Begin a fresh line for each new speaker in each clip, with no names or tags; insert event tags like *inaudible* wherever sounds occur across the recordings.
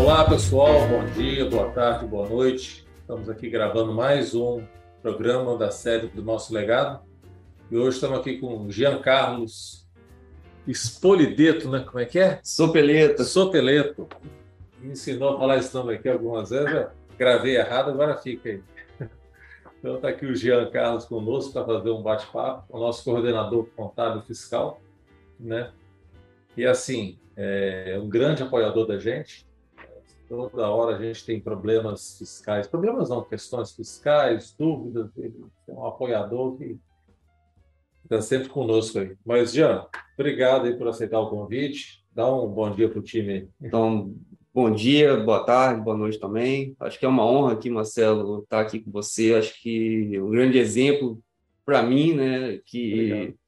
Olá, pessoal. Bom dia, boa tarde, boa noite. Estamos aqui gravando mais um programa da série do nosso legado. E hoje estamos aqui com Jean Carlos Espolideto, né? Como é que é?
Sopeleto.
Sopeleto. Me ensinou a falar esse nome aqui algumas vezes. Gravei errado, agora fica aí. Então está aqui o Jean Carlos conosco para fazer um bate-papo, o nosso coordenador contábil fiscal, né? E assim, é um grande apoiador da gente. Toda hora a gente tem problemas fiscais, problemas não, questões fiscais, dúvidas. É um apoiador que está sempre conosco aí. Mas, Jean, obrigado aí por aceitar o convite. Dá um bom dia para o time.
Então, bom dia, boa tarde, boa noite também. Acho que é uma honra aqui, Marcelo, estar aqui com você. Acho que um grande exemplo para mim, né, que obrigado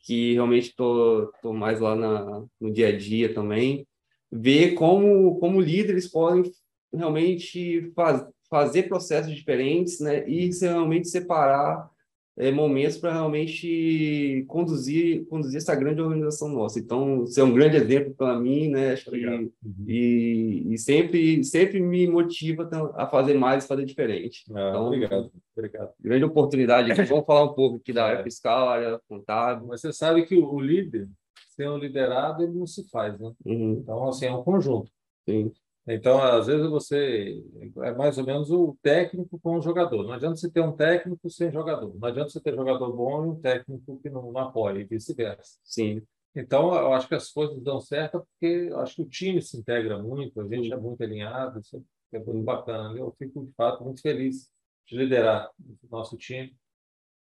que realmente tô, tô mais lá na, no dia a dia também, ver como, como líderes podem realmente faz, fazer processos diferentes, né, e realmente separar é, momentos para realmente conduzir conduzir essa grande organização nossa. Então, você é um grande exemplo para mim, né? Acho que, uhum. e, e sempre sempre me motiva a fazer mais, fazer diferente.
Ah, então, obrigado, obrigado.
Grande oportunidade. Vamos falar um pouco aqui da área é. fiscal, área contábil.
Mas você sabe que o líder, um liderado, ele não se faz, né? Uhum. Então, assim, é um conjunto.
Sim.
Então, às vezes você é mais ou menos o técnico com o jogador. Não adianta você ter um técnico sem jogador. Não adianta você ter jogador bom e um técnico que não, não apoia e vice-versa.
Sim.
Então, eu acho que as coisas dão certo porque eu acho que o time se integra muito, a gente é muito alinhado, isso é muito bacana. Eu fico, de fato, muito feliz de liderar o nosso time.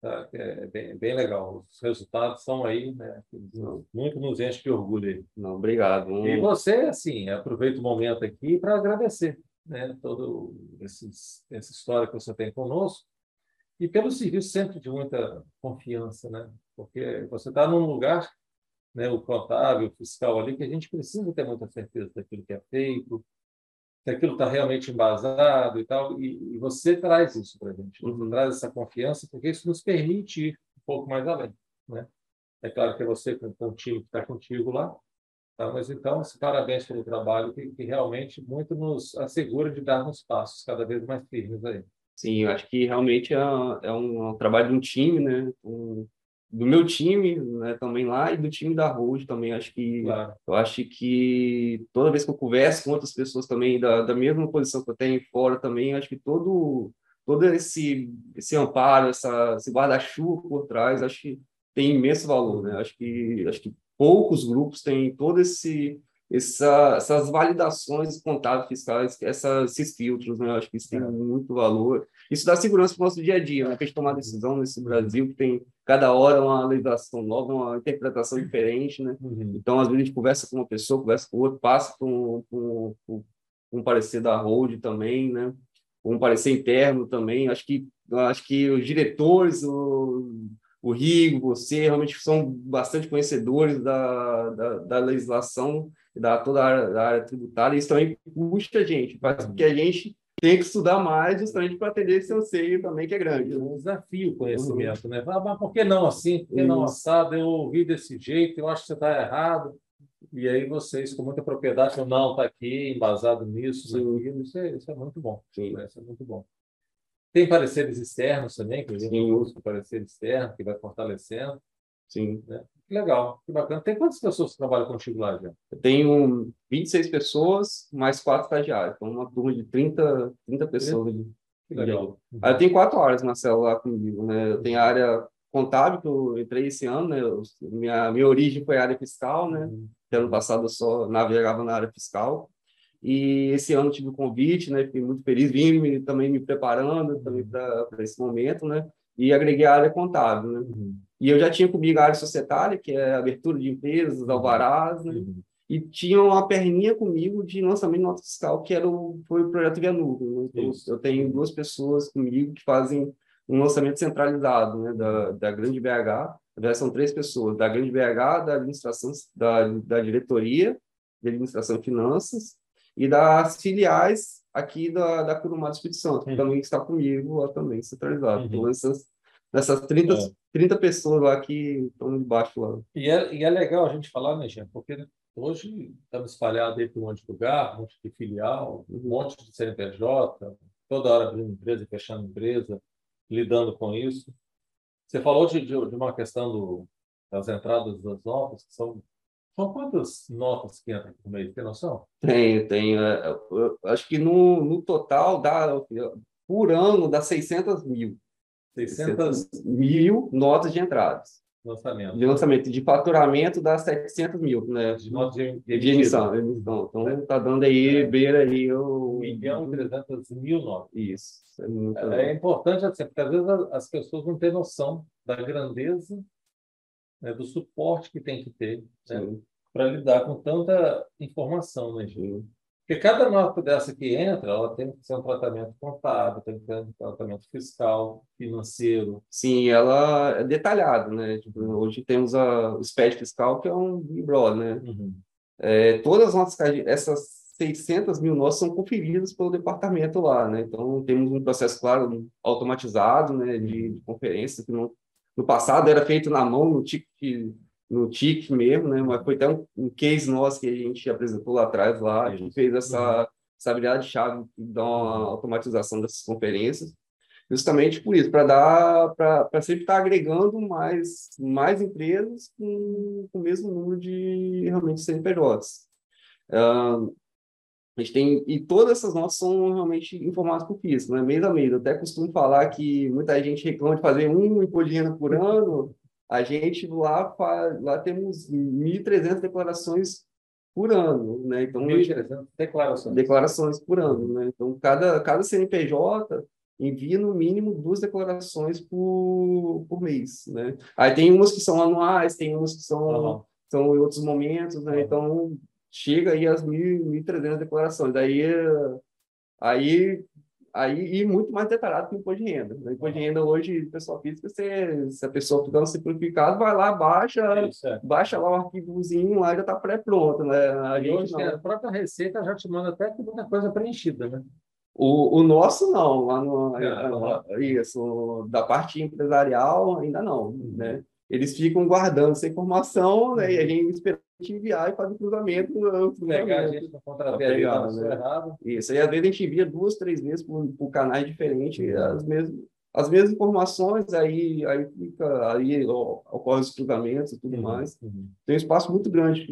Tá? É bem, bem legal. Os resultados são aí, né? Muito nos enche de orgulho aí.
Não, obrigado.
E você, assim, aproveita o momento aqui para agradecer, né? Todo esses, essa história que você tem conosco e pelo serviço sempre de muita confiança, né? Porque você está num lugar, né? O contábil, o fiscal ali, que a gente precisa ter muita certeza daquilo que é feito, se aquilo está realmente embasado e tal, e, e você traz isso para a gente, você uhum. traz essa confiança, porque isso nos permite ir um pouco mais além, né? É claro que é você com o time que está contigo lá, tá? mas então, parabéns pelo trabalho que, que, realmente muito nos assegura de darmos passos cada vez mais firmes aí.
Sim, eu acho que realmente é, é um, é um trabalho de um time, né? Um, do meu time, né, também lá e do time da Road também. Acho que claro. eu acho que toda vez que eu converso com outras pessoas também da, da mesma posição que eu tenho fora também, acho que todo todo esse esse amparo, essa esse guarda-chuva por trás, acho que tem imenso valor, né? Acho que acho que poucos grupos têm todo esse essa, essas validações contábeis fiscais, essas, esses filtros, né? Acho que isso tem é. muito valor. Isso dá segurança para o nosso dia a dia, né? Para a gente tomar decisão nesse Brasil, que tem cada hora uma legislação nova, uma interpretação diferente, né? Uhum. Então, às vezes, a gente conversa com uma pessoa, conversa com outra, passa por um, por um, um parecer da Hold também, né? Um parecer interno também. Acho que, acho que os diretores, o, o Rigo, você, realmente são bastante conhecedores da, da, da legislação da toda a área, da área tributária, isso também puxa a gente, faz com que a gente tenha que estudar mais justamente para atender esse anseio também, que é grande.
É um desafio o conhecimento, né? Mas por que não assim? Por que não assado? Eu ouvi desse jeito, eu acho que você está errado. E aí vocês, com muita propriedade, falam, não, está aqui, embasado nisso, naquilo. Isso é, isso é muito bom. Sim. Isso é muito bom. Tem pareceres externos também, que a gente usa o parecer externo, que vai fortalecendo.
Sim.
Né? Que legal, que bacana. Tem quantas pessoas que trabalham contigo lá já?
Eu tenho 26 pessoas, mais quatro estagiários. Então, uma turma de 30, 30 pessoas.
Que legal.
Uhum. Aí eu tenho quatro áreas, Marcelo, lá comigo. Né? Eu tenho a área contábil, que eu entrei esse ano. Né? Eu, minha, minha origem foi a área fiscal, né? Uhum. Ano passado eu só navegava na área fiscal. E esse ano tive o convite, né? Fiquei muito feliz, vim me, também me preparando também uhum. para esse momento, né? E agreguei a área contábil, né? Uhum. E eu já tinha comigo a área societária, que é abertura de empresas, alvarás, né? Uhum. E tinha uma perninha comigo de lançamento de nota fiscal, que era o, foi o projeto Via Nuvem. Né? Então, eu tenho duas pessoas comigo que fazem um lançamento centralizado né? da, da Grande BH. São três pessoas, da Grande BH, da administração, da, da diretoria de administração e finanças e das filiais aqui da, da Curumá do Espírito Santo, que também está comigo lá também, centralizado. Uhum. Então, essas, nessas 30, é. 30 pessoas lá que estão debaixo lá.
E é, e é legal a gente falar, né, gente? Porque hoje estamos espalhados aí por um monte de lugar, um monte de filial, um monte de CNPJ, toda hora abrindo empresa fechando empresa, lidando com isso. Você falou de, de, de uma questão do, das entradas das notas, que são são quantas notas que entram por mês? Tem noção?
Tenho, tenho. É, acho que no, no total dá, por ano dá 600 mil.
600
mil notas de entradas.
Lançamento.
De lançamento. De faturamento dá 700 mil, né?
De notas de,
de, de emissão. emissão. Então, está dando aí, é. beira aí...
O... 1 milhão e 300 mil notas.
Isso.
É, muito... é, importante, assim, porque às vezes as pessoas não têm noção da grandeza né, do suporte que tem que ter né, para lidar com tanta informação, né, Gil? Porque cada nota dessa que entra, ela tem que ser um tratamento contábil, tem que ter um tratamento fiscal, financeiro.
Sim, ela é detalhado, né? Tipo, hoje temos a, o SPED fiscal, que é um Big né? Uhum. É, todas as nossas, essas 600 mil notas são conferidas pelo departamento lá, né? Então, temos um processo, claro, automatizado, né, de, de conferência, que não, no passado era feito na mão, no TIC, no TIC mesmo, né? Mas foi até um, um case nosso que a gente apresentou lá atrás, lá, a gente fez essa, uhum. essa habilidade-chave da automatização dessas conferências, justamente por isso, para dar, para sempre estar agregando mais, mais empresas com, com o mesmo número de realmente CNPJs. Uh, a gente tem, e todas essas notas são realmente informadas por físico, né? mês a mês. Eu até costumo falar que muita gente reclama de fazer um imposto por ano. A gente lá, faz, lá temos 1.300 declarações por ano, né? Então,
1.300 declarações.
Declarações por ano, né? Então, cada, cada CNPJ envia no mínimo duas declarações por, por mês, né? Aí tem umas que são anuais, tem umas que são, uhum. são em outros momentos, né? Uhum. Então, chega aí às 1.300 declarações. Daí, aí, aí, e muito mais detalhado que o imposto de renda. O imposto de renda hoje, pessoal físico, você, se a pessoa ficando simplificado, vai lá, baixa, é baixa lá o arquivozinho, lá já está pré-pronto, né?
A, gente hoje, não. a própria Receita já te manda até muita coisa preenchida, né?
O, o nosso não, lá no, é, isso, da parte empresarial ainda não, uhum. né? Eles ficam guardando essa informação, né? E a uhum. gente espera enviar e fazer cruzamento.
Pegar a gente para pegar, né? errado.
Isso, aí às vezes a gente envia duas, três vezes por, por canais diferentes, as mesmas, as mesmas informações, aí, aí fica, aí ocorre os cruzamentos e tudo uhum. mais. Uhum. Tem um espaço muito grande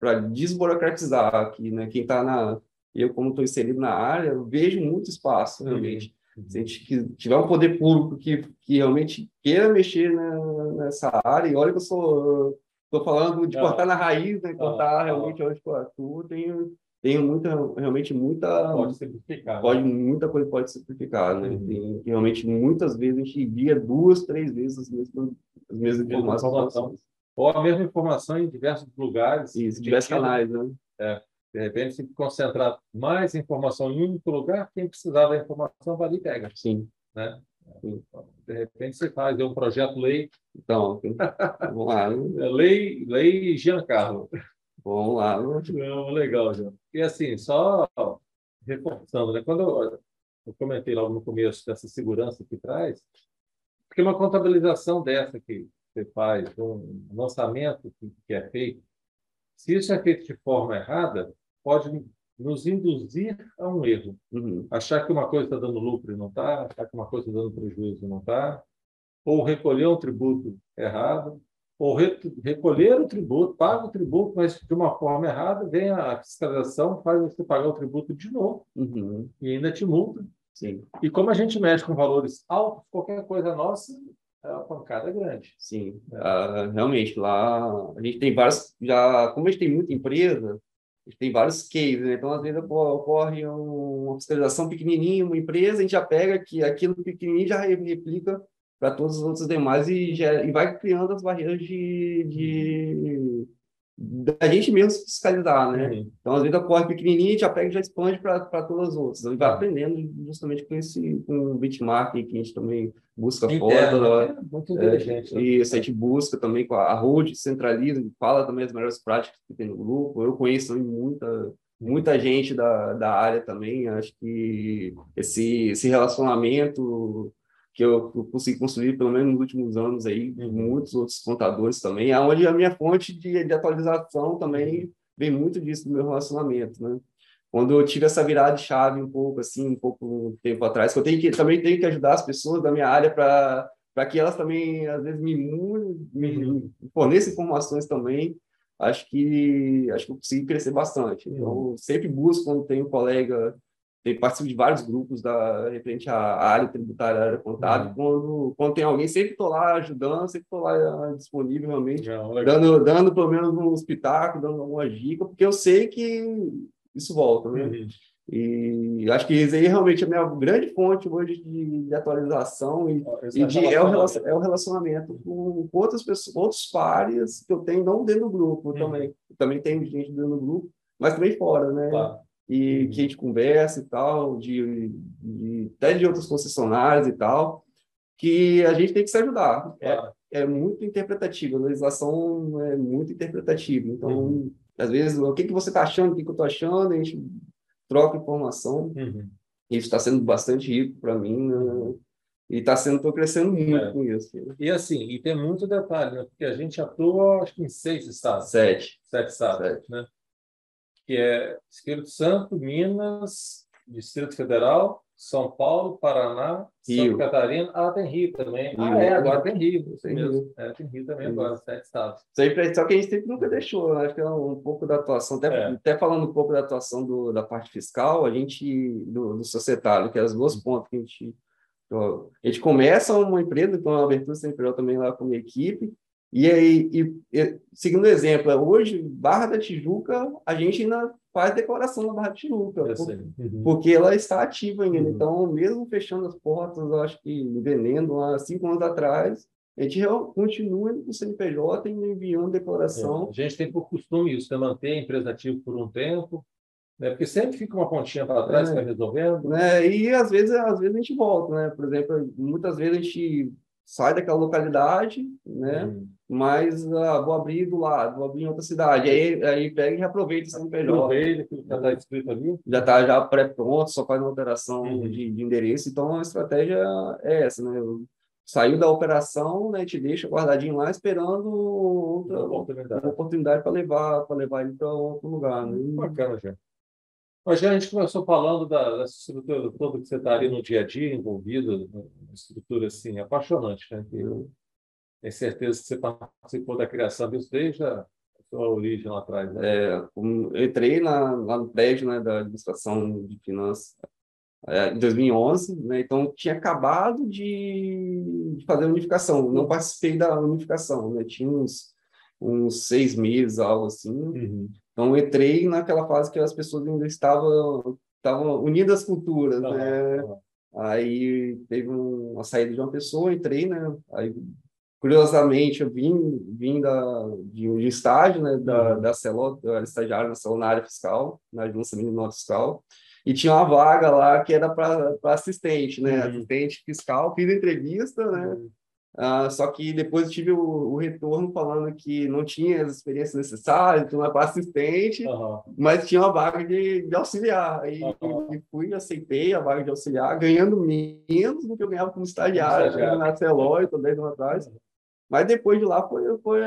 para desburocratizar aqui, né? Quem está na. Eu, como estou inserido na área, vejo muito espaço, realmente. Uhum. Se a gente tiver um poder público que, que realmente queira mexer na, nessa área, e olha que eu sou Estou falando de cortar na raiz, né? Cortar realmente onde eu atuo, tenho, tenho muita, realmente muita.
Pode simplificar. Né?
Pode, muita coisa pode simplificar, né? Uhum. Tem, realmente, muitas vezes a gente envia duas, três vezes as mesmas, as mesmas informações.
Ou a mesma informação em diversos lugares.
Isso, diversos canais, né?
É. De repente, se concentrar mais informação em um único lugar, quem precisar da informação vai ali e pega.
Sim.
Né? De repente você faz um projeto lei.
Então, *laughs* vamos lá.
É lei, lei Giancarlo.
Vamos lá.
Não, legal, João. E assim, só reforçando, né? quando eu, eu comentei logo no começo dessa segurança que traz, porque uma contabilização dessa que você faz, um lançamento que, que é feito, se isso é feito de forma errada, pode nos induzir a um erro. Uhum. Achar que uma coisa está dando lucro e não está, achar que uma coisa está dando prejuízo e não está, ou recolher um tributo errado, ou re recolher o tributo, paga o tributo, mas de uma forma errada, vem a fiscalização, faz você pagar o tributo de novo uhum. e ainda te multa. Sim. E como a gente mexe com valores altos, qualquer coisa nossa é uma pancada grande.
Sim, é. uh, realmente, lá a gente tem várias, já, como a gente tem muita empresa, tem vários cases, né? Então, às vezes, ocorre uma fiscalização pequenininha, uma empresa, a gente já pega que aquilo pequenininho já replica para todos os outros demais e, já, e vai criando as barreiras de, de da gente mesmo se fiscalizar, né? Uhum. Então, às vezes, ocorre pequenininho, já pega e já expande para todas as outras. E vai uhum. aprendendo justamente com esse com o benchmark que a gente também busca
Interno, fora. Né? Muito inteligente.
É, né? Isso, a gente busca também com a, a Road, centraliza, fala também as melhores práticas que tem no grupo. Eu conheço também muita, muita gente da, da área também. Acho que esse, esse relacionamento que eu, consegui construir, pelo menos nos últimos anos aí, uhum. muitos outros contadores também, aonde a minha fonte de, de atualização também vem muito disso do meu relacionamento, né? Quando eu tive essa virada de chave um pouco assim, um pouco tempo atrás, que eu tenho que também tenho que ajudar as pessoas da minha área para para que elas também às vezes me, me, me forneçam informações também acho que acho que eu consegui crescer bastante então sempre busco quando tenho um colega tem, participo de vários grupos da referente à área tributária, à área contábil. Uhum. Quando, quando tem alguém, sempre estou lá ajudando, sempre estou lá ah, disponível realmente, dando, dando pelo menos um espetáculo, dando alguma dica, porque eu sei que isso volta, né? Uhum. E acho que isso aí realmente é a minha grande fonte hoje de, de atualização e, e de, é, o, é o relacionamento com, com outras pessoas, outros pares que eu tenho, não dentro do grupo uhum. também. também tenho gente dentro do grupo, mas também fora, né? Claro e que a gente conversa e tal, de, de, até de outros concessionários e tal, que a gente tem que se ajudar. É, é muito interpretativo, a legislação é muito interpretativa. Então, uhum. às vezes, o que, que você está achando, o que, que eu estou achando, a gente troca informação. Uhum. Isso está sendo bastante rico para mim, né? E está sendo, estou crescendo muito é. com isso.
E assim, e tem muito detalhe, né? Porque a gente atua, acho que em seis estados.
Sete.
Sete estados, Sete. né? Que é Espírito Santo, Minas, Distrito Federal, São Paulo, Paraná, Rio. Santa Catarina. Ah, tem Rio também. Rio. Ah, é, agora tem Rio. Sei mesmo. É, tem Rio também Rio. agora, sete estados.
Isso aí, só que a gente sempre nunca deixou, né? acho que é um, pouco da atuação, até, é. até falando um pouco da atuação do, da parte fiscal, a gente, do, do societário, que é as duas pontas que a gente a gente começa uma empresa, então a abertura sempre também lá com a minha equipe, e aí, e, e, seguindo o exemplo, hoje, Barra da Tijuca, a gente ainda faz declaração na Barra da Tijuca, por, uhum. porque ela está ativa ainda. Uhum. Então, mesmo fechando as portas, acho que vendendo há cinco anos atrás, a gente continua indo para o CNPJ e enviando declaração.
É. A gente tem por costume isso, né? manter a empresa ativa por um tempo, né? porque sempre fica uma pontinha para trás é. para resolvendo.
Né? E às vezes, às vezes a gente volta, né? Por exemplo, muitas vezes a gente sai daquela localidade, né? Uhum. Mas uh, vou abrir do lado, vou abrir em outra cidade. Aí, aí pega e CNPJ.
Aproveita que já está escrito ali.
Já está já pré-pronto, só faz uma alteração uhum. de, de, endereço. Então, a estratégia é essa, né? Saiu da operação, né? Te deixa guardadinho lá, esperando outra uma oportunidade, oportunidade para levar, para levar ele para outro lugar. Né?
Bacana, já. Mas já a gente começou falando da, dessa estrutura toda que você está ali no dia a dia envolvido, uma estrutura assim apaixonante, né? Que eu tenho certeza que você participou da criação disso desde a sua origem lá atrás. Né?
É, eu entrei na, lá no prédio né, da administração de finanças é, em 2011, né? Então tinha acabado de, de fazer a unificação, não participei da unificação, né? Tinha uns, uns seis meses, algo assim. Uhum. Então, entrei naquela fase que as pessoas ainda estavam, estavam unidas às culturas, né? Aí teve um, uma saída de uma pessoa, entrei, né? Aí, curiosamente, eu vim, vim da, de um estágio, né? Da, uhum. da CELO, eu era estagiário na CELO na área fiscal, na agência mínima fiscal, e tinha uma vaga lá que era para assistente, né? Uhum. Assistente fiscal, fiz entrevista, né? Uhum. Uh, só que depois tive o, o, retorno falando que não tinha as experiências necessárias, tinha uma assistente, uhum. mas tinha uma vaga de, de auxiliar. Aí uhum. fui, aceitei a vaga de auxiliar, ganhando menos do que eu ganhava como estagiário, estagiário. na Celói, também anos atrás. Mas depois de lá foi, foi,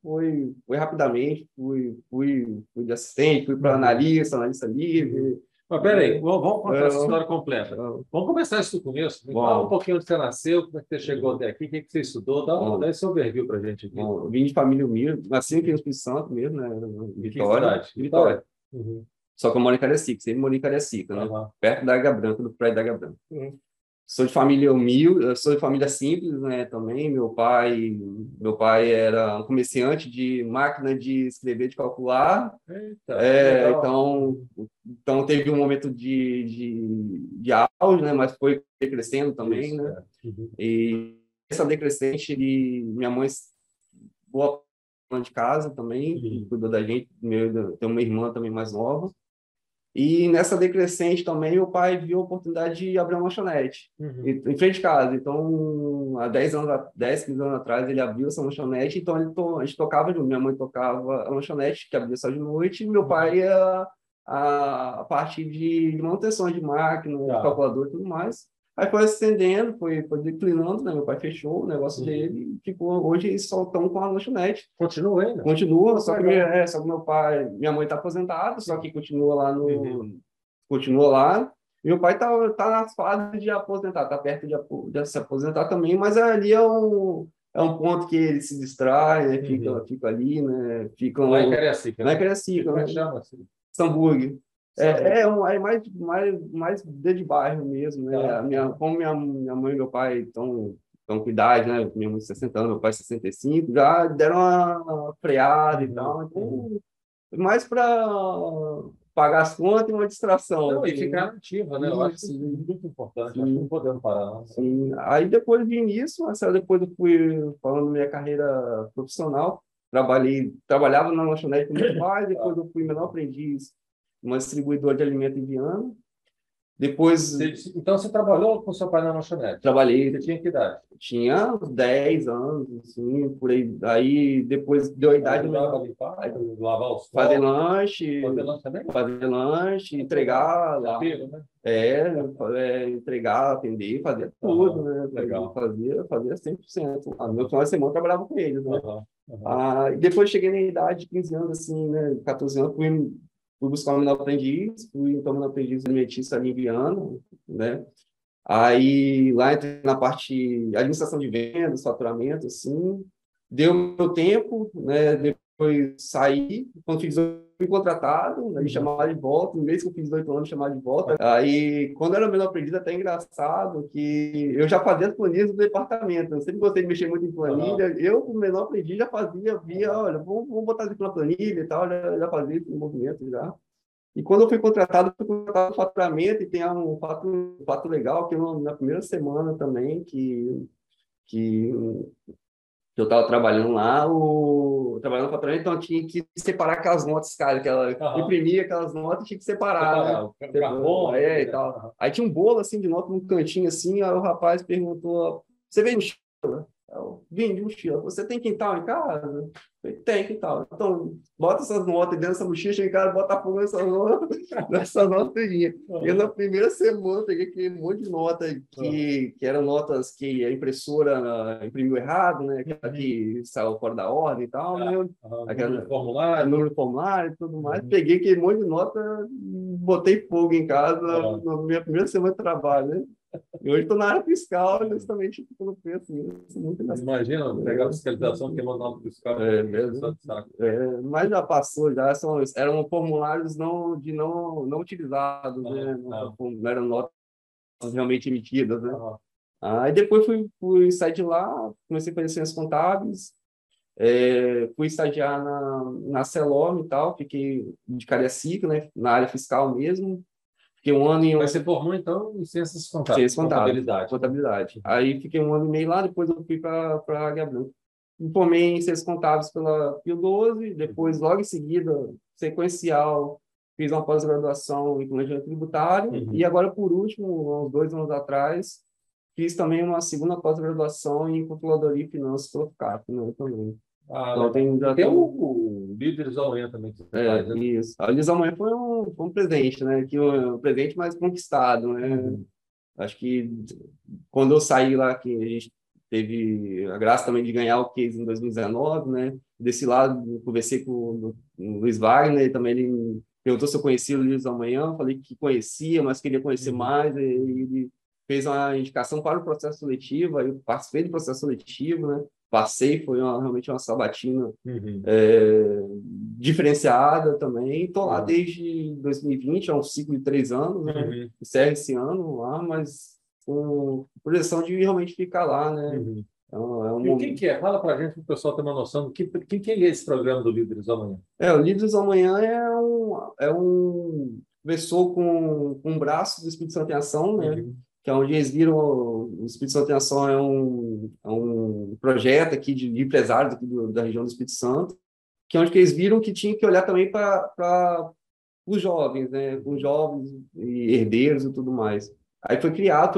foi, foi rapidamente, fui, fui, fui de assistente, fui para uhum. analista, analista livre,
mas peraí, vamos contar essa história completa. Vamos começar isso do começo. Me fala um pouquinho onde você nasceu, como é que você chegou até aqui, o que, você estudou, dá, um, dá esse overview para a gente aqui.
Bom, vim de família humilde, nasci aqui no Espírito Santo mesmo, né? Vitória. Vitória. Uhum. Só que eu moro em Cariacica, sempre moro em Cariacica, né? Uhum. Perto da Águia Branca, do prédio da Águia Branca. Uhum. Sou de família humilde, sou de família simples, né, também. Meu pai, meu pai era um comerciante de máquina de escrever, de calcular. Eita, é, então, então teve um momento de, de, de auge, né, mas foi crescendo também, Isso, né. É. Uhum. E essa decrescente, minha mãe boa de casa também, uhum. cuidou da gente. Meu, tem uma irmã também mais nova. E nessa decrescente também, o pai viu a oportunidade de abrir uma lanchonete uhum. em frente de casa. Então, há 10 anos, 10, 15 anos atrás, ele abriu essa lanchonete. Então, ele to, a gente tocava. Minha mãe tocava a lanchonete, que abria só de noite, e meu uhum. pai ia a, a parte de manutenção de máquina, tá. calculador e tudo mais. Aí foi ascendendo, foi, foi declinando, né? Meu pai fechou o negócio uhum. dele e ficou, hoje só estão com a lanchonete.
Continua ainda?
Continua, só que, minha, é, só que meu pai, minha mãe está aposentada, só que continua lá no... Uhum. Continua lá. Meu pai está tá nas fases de aposentar, está perto de, de, se aposentar também, mas ali é um, é um ponto que ele se distrai, né? fica, uhum. fica ali, né? Fica
não é Cariacica.
Não é Cariacica,
né? chama assim?
Samburg. É, é, é mais, mais, mais de bairro mesmo, né? Ah, minha, como minha, minha mãe e meu pai estão com idade, né? Minha mãe 60 anos, meu pai 65, já deram uma freada e uhum. tal. Então, mais para pagar as contas e uma distração.
Não, e ficar ativa, né? Eu acho isso muito importante. Sim. Acho que não podemos parar. Não.
Sim. Aí depois de início, depois eu fui falando minha carreira profissional, trabalhei, trabalhava na lanchonete com meu pai, depois eu fui menor aprendiz uma distribuidora de alimento Viana. Depois.
Você, então você trabalhou com seu pai na lanchonete?
Trabalhei.
Você tinha que idade?
Tinha uns 10 anos, assim, por aí. Aí depois deu a idade.
Ajudava limpar, aí, lavar os
Fazer lanche.
Fazer lanche também?
Fazer lanche, entregar. Lá, né? É, é, entregar, atender, fazer tudo, né?
Legal.
Fazia, fazia 100%. Ah, no meu final de semana eu trabalhava com eles, né? Uhum. Uhum. Ah, depois cheguei na idade de 15 anos, assim, né? 14 anos, fui fui buscar um menor aprendiz, fui então menor aprendiz alimentista ali em Viana, né? Aí lá entrei na parte administração de vendas, faturamento, assim, deu meu tempo, né? Depois saí, quando fiz fui contratado, né? me uhum. chamaram de volta, no mês que eu fiz oito anos, me chamaram de volta. Aí, quando eu era menor aprendiz, até engraçado, que eu já fazia as planilhas do departamento, eu sempre gostei de mexer muito em planilha, uhum. eu, como menor aprendiz, já fazia, via, olha, vamos, vamos botar isso na planilha e tal, já, já fazia esse movimento já. E quando eu fui contratado, fui contratado faturamento, e tem um fato, um fato legal, que eu, na primeira semana também, que, que eu estava trabalhando lá, o trabalhando no faturamento, então eu tinha que separar aquelas notas, cara, que ela uhum. imprimia aquelas notas, tinha que separar,
separar né? Carbono,
é, e tal. Aí tinha um bolo assim de nota num cantinho assim, aí o rapaz perguntou: "Você veio no Eu vim de mochila. Você tem quintal em casa? Tem quintal. Então, bota essas notas dentro dessa mochila, chega em casa, bota fogo nessas notas. Uhum. Eu, na primeira semana, peguei aquele monte de notas que, uhum. que eram notas que a impressora imprimiu errado, né? Aquela que saiu fora da ordem e tal. Né?
Uhum. Aquela, número formulário.
Número formulário e tudo mais. Uhum. Peguei aquele monte de nota botei fogo em casa na minha primeira semana de trabalho, né? E hoje estou na área fiscal, justamente pelo preço
Muito Imagina, pegar a fiscalização que é mandar para fiscal.
É, mesmo. É, mas já passou, já são, eram formulários não, de não, não utilizados, ah, né? Não, não. eram notas realmente emitidas, né? Ah. Aí depois fui, fui sair de lá, comecei a fazer ciências contábeis, é, fui estagiar na, na Celom e tal, fiquei de Cariacica, né? Na área fiscal mesmo. Fiquei um ano em...
Mas você formou, então, em Ciências Contábeis?
Ciências Contabilidade. Contabilidade. Aí fiquei um ano e meio lá, depois eu fui para a Águia Branca. Me formei em Ciências Contábeis pela Pio 12, depois, logo em seguida, sequencial, fiz uma pós-graduação em planejamento tributário, uhum. e agora, por último, uns dois anos atrás, fiz também uma segunda pós-graduação em controladoria e finanças pelo FCAP, né, também.
Ah, então, tem, tem, tem o, o Líderes Amanhã também. Que
é, faz, né? Isso. A Líderes Amanhã foi um, foi um presente, né? Que um, um presente mais conquistado, né? Uhum. Acho que quando eu saí lá, que a gente teve a graça também de ganhar o case em 2019, né? Desse lado, conversei com o, o Luiz Wagner, também ele perguntou se eu conhecia o Líderes Amanhã, falei que conhecia, mas queria conhecer uhum. mais, e ele fez uma indicação para o processo seletivo, aí eu participei do processo seletivo, né? Passei, foi uma, realmente uma sabatina uhum. é, diferenciada também. Estou lá uhum. desde 2020, é um ciclo de três anos, né? Uhum. Encerra esse ano lá, mas com projeção de realmente ficar lá, né?
Uhum. Então, é um... E o que, que é? Fala para a gente, para o pessoal ter uma noção do que, que, que é esse programa do Líderes Amanhã.
É, o Líderes Amanhã é um, é um começou com, com um braço do Espírito Santo em Ação, né? Uhum que é onde eles viram o Espírito Santo em Ação é um, é um projeto aqui de, de empresários aqui do, da região do Espírito Santo, que é onde eles viram que tinha que olhar também para os jovens, né, os jovens e herdeiros e tudo mais. Aí foi criado,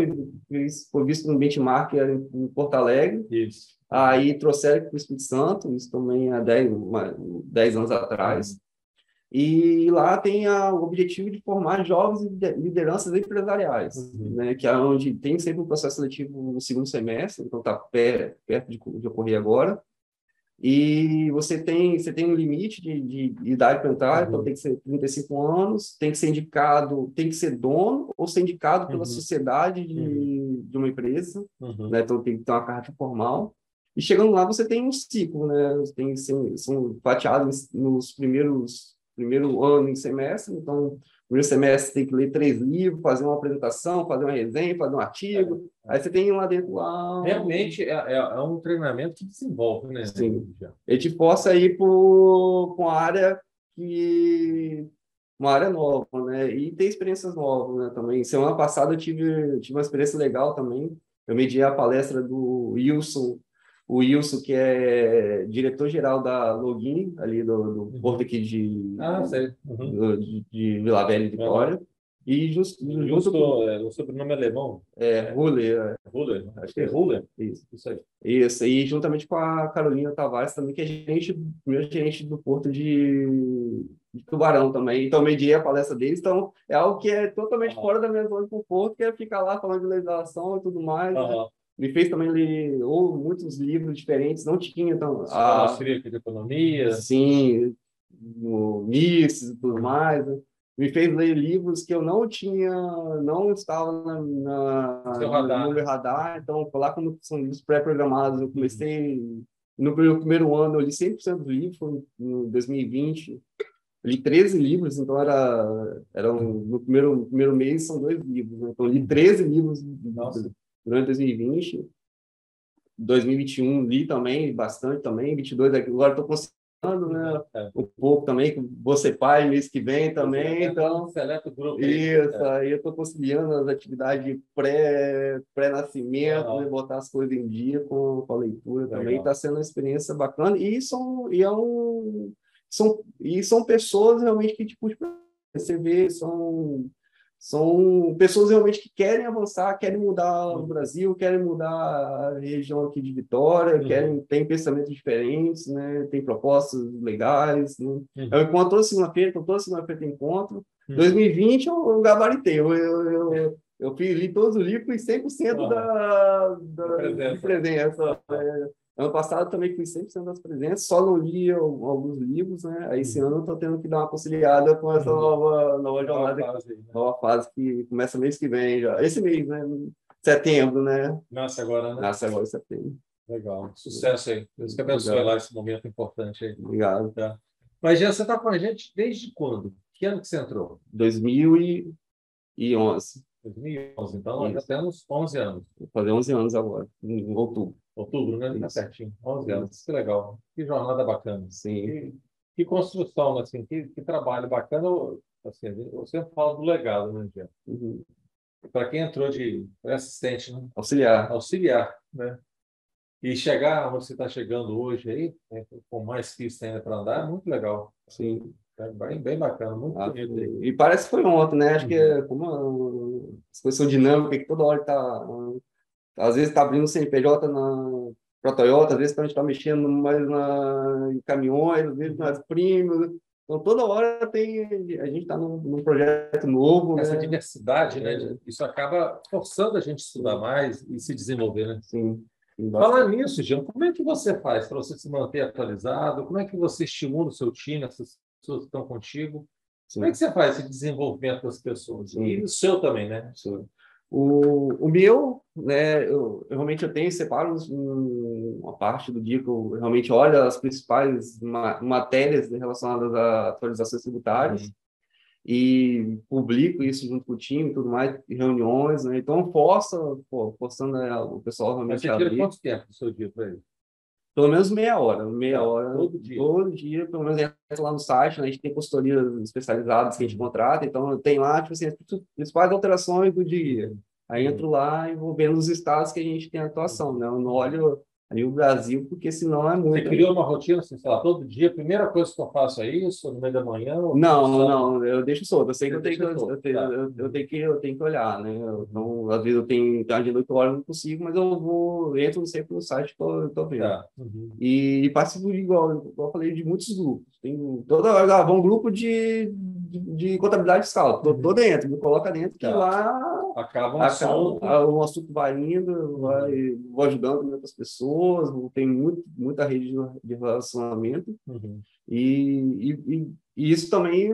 foi, foi visto no benchmark em Porto Alegre.
Isso.
Aí trouxeram para o Espírito Santo, isso também há 10, 10 anos atrás. E lá tem a, o objetivo de formar jovens lideranças empresariais, uhum. né, que é onde tem sempre um processo seletivo no segundo semestre, então está perto de, de ocorrer agora. E você tem, você tem um limite de, de idade para entrar, então uhum. então tem que ser 35 anos, tem que ser indicado, tem que ser dono ou ser indicado pela uhum. sociedade de, uhum. de uma empresa, uhum. né? então tem que ter uma carta formal. E chegando lá, você tem um ciclo, né? Tem, são fatiados nos primeiros primeiro ano em semestre, então primeiro semestre tem que ler três livros, fazer uma apresentação, fazer uma resenha, fazer um artigo. É. Aí você tem lá dentro lá.
Realmente é, é, é um treinamento que desenvolve, né?
Sim. Ele te força a ir para uma área que uma área nova, né? E ter experiências novas, né? Também. Semana passada eu tive, tive uma experiência legal também. Eu mediei a palestra do Wilson o Wilson, que é diretor-geral da Login, ali do, do uhum. Porto aqui de,
ah, sei.
Uhum. de, de Vila Velha e Vitória. Uhum.
E just, junto Justo, com... É, o sobrenome é alemão?
É, Ruller. É.
Ruller, acho que é Ruller.
Isso. Isso aí. Isso, e juntamente com a Carolina Tavares também, que é gerente, primeiro gerente do Porto de, de Tubarão também. Então, mediei a palestra deles, então é algo que é totalmente fora da minha zona de conforto, que é ficar lá falando de legislação e tudo mais. Né? Me fez também ler ou muitos livros diferentes, não tinha tão
a austríaca de economia,
sim, no Mises e tudo mais. Né? Me fez ler livros que eu não tinha, não estava na, na
radar.
no meu radar. Então, lá como são livros pré-programados, eu comecei no primeiro ano eu li 100% do livro, foi em 2020. Eu li 13 livros, então era, era um, no primeiro, no primeiro mês são dois livros. Né? Então, li 13 livros Nossa durante 2020. 2021 li também bastante também, 22 agora estou considerando, né, é. um pouco também, você pai mês que vem também, então,
seleto grupo
isso, é. aí eu estou conciliando as atividades pré, pré-nascimento, né, botar as coisas em dia com, com a leitura Legal. também, está sendo uma experiência bacana, e são, e é um, são, e são pessoas realmente que, tipo, você vê, são são pessoas realmente que querem avançar, querem mudar o Brasil, querem mudar a região aqui de Vitória, uhum. querem têm pensamentos diferentes, né? Tem propostas legais. Né? Uhum. Eu encontro toda segunda-feira, então toda segunda-feira tem encontro. Uhum. 2020 eu, eu gabaritei, eu, eu, eu, eu, li todos os livros e 100% uhum. da, da presença. De presença é, Ano passado também fui 100% das presenças, só não li alguns livros, né? Aí esse uhum. ano eu tô tendo que dar uma conciliada com essa uhum. nova, nova jornada, nova fase, né? nova fase que começa mês que vem já. Esse mês, né? Setembro, né?
Nasce agora, né?
Nasce agora em setembro.
Legal. Sucesso aí. Deus que abençoe lá esse momento importante aí.
Obrigado.
Tá. Mas já você está com a gente desde quando? Que ano que você entrou?
2011.
2011, então Isso. já temos 11 anos.
Vou fazer 11 anos agora, em outubro.
Outubro, né? Tá certinho. 11 anos. Que legal. Que jornada bacana.
Sim.
Que, que construção, assim, que, que trabalho bacana. Assim, eu sempre falo do legado, né, Jean? Uhum. Para quem entrou de assistente, né?
Auxiliar.
Auxiliar, né? E chegar onde você está chegando hoje aí, né, com mais pista ainda para andar, é muito legal.
Sim.
É bem, bem bacana, muito ah, bonito.
E parece que foi ontem, né? Acho uhum. que é como as coisas são dinâmicas, que toda hora está às vezes está abrindo CNPJ para a Toyota, às vezes a gente está mexendo mais na, em caminhões, às vezes nas primas. Então, toda hora tem, a gente está num, num, projeto novo.
Essa
né?
diversidade, né? É. Isso acaba forçando a gente a estudar mais e se desenvolver, né?
Sim.
Falar nisso, Jean, como é que você faz para você se manter atualizado? Como é que você estimula o seu time, essas pessoas que estão contigo? Sim. Como é que você faz esse desenvolvimento das pessoas? Sim. E o seu também, né?
Sim. O, o meu, né, eu, eu, realmente eu tenho, separo uma parte do dia que eu realmente olho as principais ma matérias relacionadas a atualizações tributárias uhum. e publico isso junto com o time e tudo mais, reuniões, né? Então, forço, pô, forçando né, o pessoal realmente
você tira quanto tempo do seu dia para isso?
Pelo menos meia hora, meia tá, hora. Todo dia. Todo dia, pelo menos entra lá no site, né? a gente tem consultorias especializadas que a gente contrata, então tem lá, tipo assim, as principais alterações do dia. Aí entro lá e vou vendo os estados que a gente tem atuação, né? Eu não olho a nível Brasil, porque senão é muito.
Você criou uma rotina, assim, sei lá, todo dia, a primeira coisa que eu faço é isso, no meio da manhã?
Não, não, eu deixo solto. Eu sei que eu tenho que, eu, tenho, tá. eu, eu, tenho que eu tenho que olhar, né? Então, às vezes eu tenho tarde de 8 horas, não consigo, mas eu vou, entro sempre no site tô, tô vendo. Tá. Uhum. E, e participo igual, igual eu falei, de muitos grupos. Tem toda hora, ah, um grupo de, de, de contabilidade fiscal. Tô, tô uhum. dentro, me coloca dentro, que tá. lá
acaba um assunto.
o assunto vai indo, vai, vou ajudando muitas pessoas, tem muito, muita rede de relacionamento, uhum. e, e, e, isso também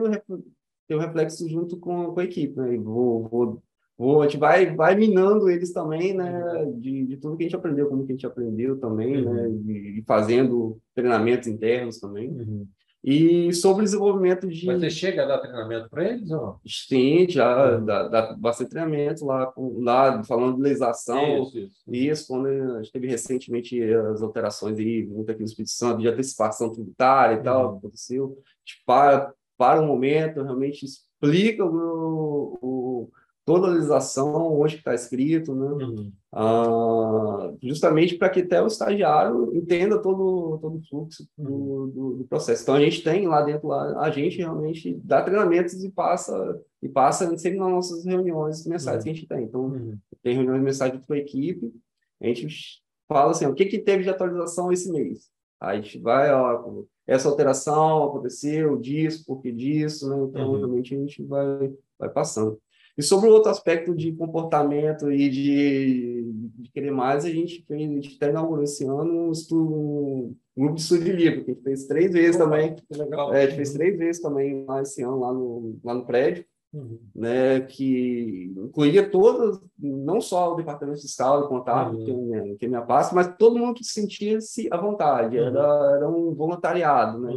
tem um reflexo junto com, com a equipe, né? Vou, vou, vou, a gente vai, vai minando eles também, né? Uhum. De, de tudo que a gente aprendeu, como que a gente aprendeu também, né? uhum. né? E fazendo treinamentos internos também. Uhum. E sobre o desenvolvimento de.
Mas você chega a dar treinamento para eles ou?
Sim, já uhum. dá, dá bastante treinamento lá, lá falando de legislação. Isso, isso. isso, quando a gente teve recentemente as alterações aí, muito aqui no Espírito Santo, de antecipação tributária e tal, uhum. aconteceu. A gente para, para um momento, realmente explica o, o toda a legislação hoje que está escrito, né? Uhum. Ah, justamente para que até o estagiário entenda todo, todo o fluxo do, uhum. do, do, processo. Então a gente tem lá dentro lá, a gente realmente dá treinamentos e passa e passa sempre nas nossas reuniões mensais uhum. que a gente tem. Então uhum. tem reuniões mensais com a equipe, a gente fala assim, o que que teve de atualização esse mês? Aí a gente vai, ó, essa alteração aconteceu, disso, porque disso, né? Então uhum. realmente a gente vai vai passando. E sobre o outro aspecto de comportamento e de, de querer mais, a gente fez, a gente até inaugurou esse ano um, estudo, um grupo de estudo de livro, que a gente fez três vezes Opa, também. Legal. É, a gente fez três vezes também lá esse ano, lá no, lá no prédio. Uhum. Né, que incluía todas, não só o departamento fiscal e contábil, uhum. que, é minha, que é minha parte, mas todo mundo que sentia-se à vontade. Uhum. Era, era um voluntariado, né?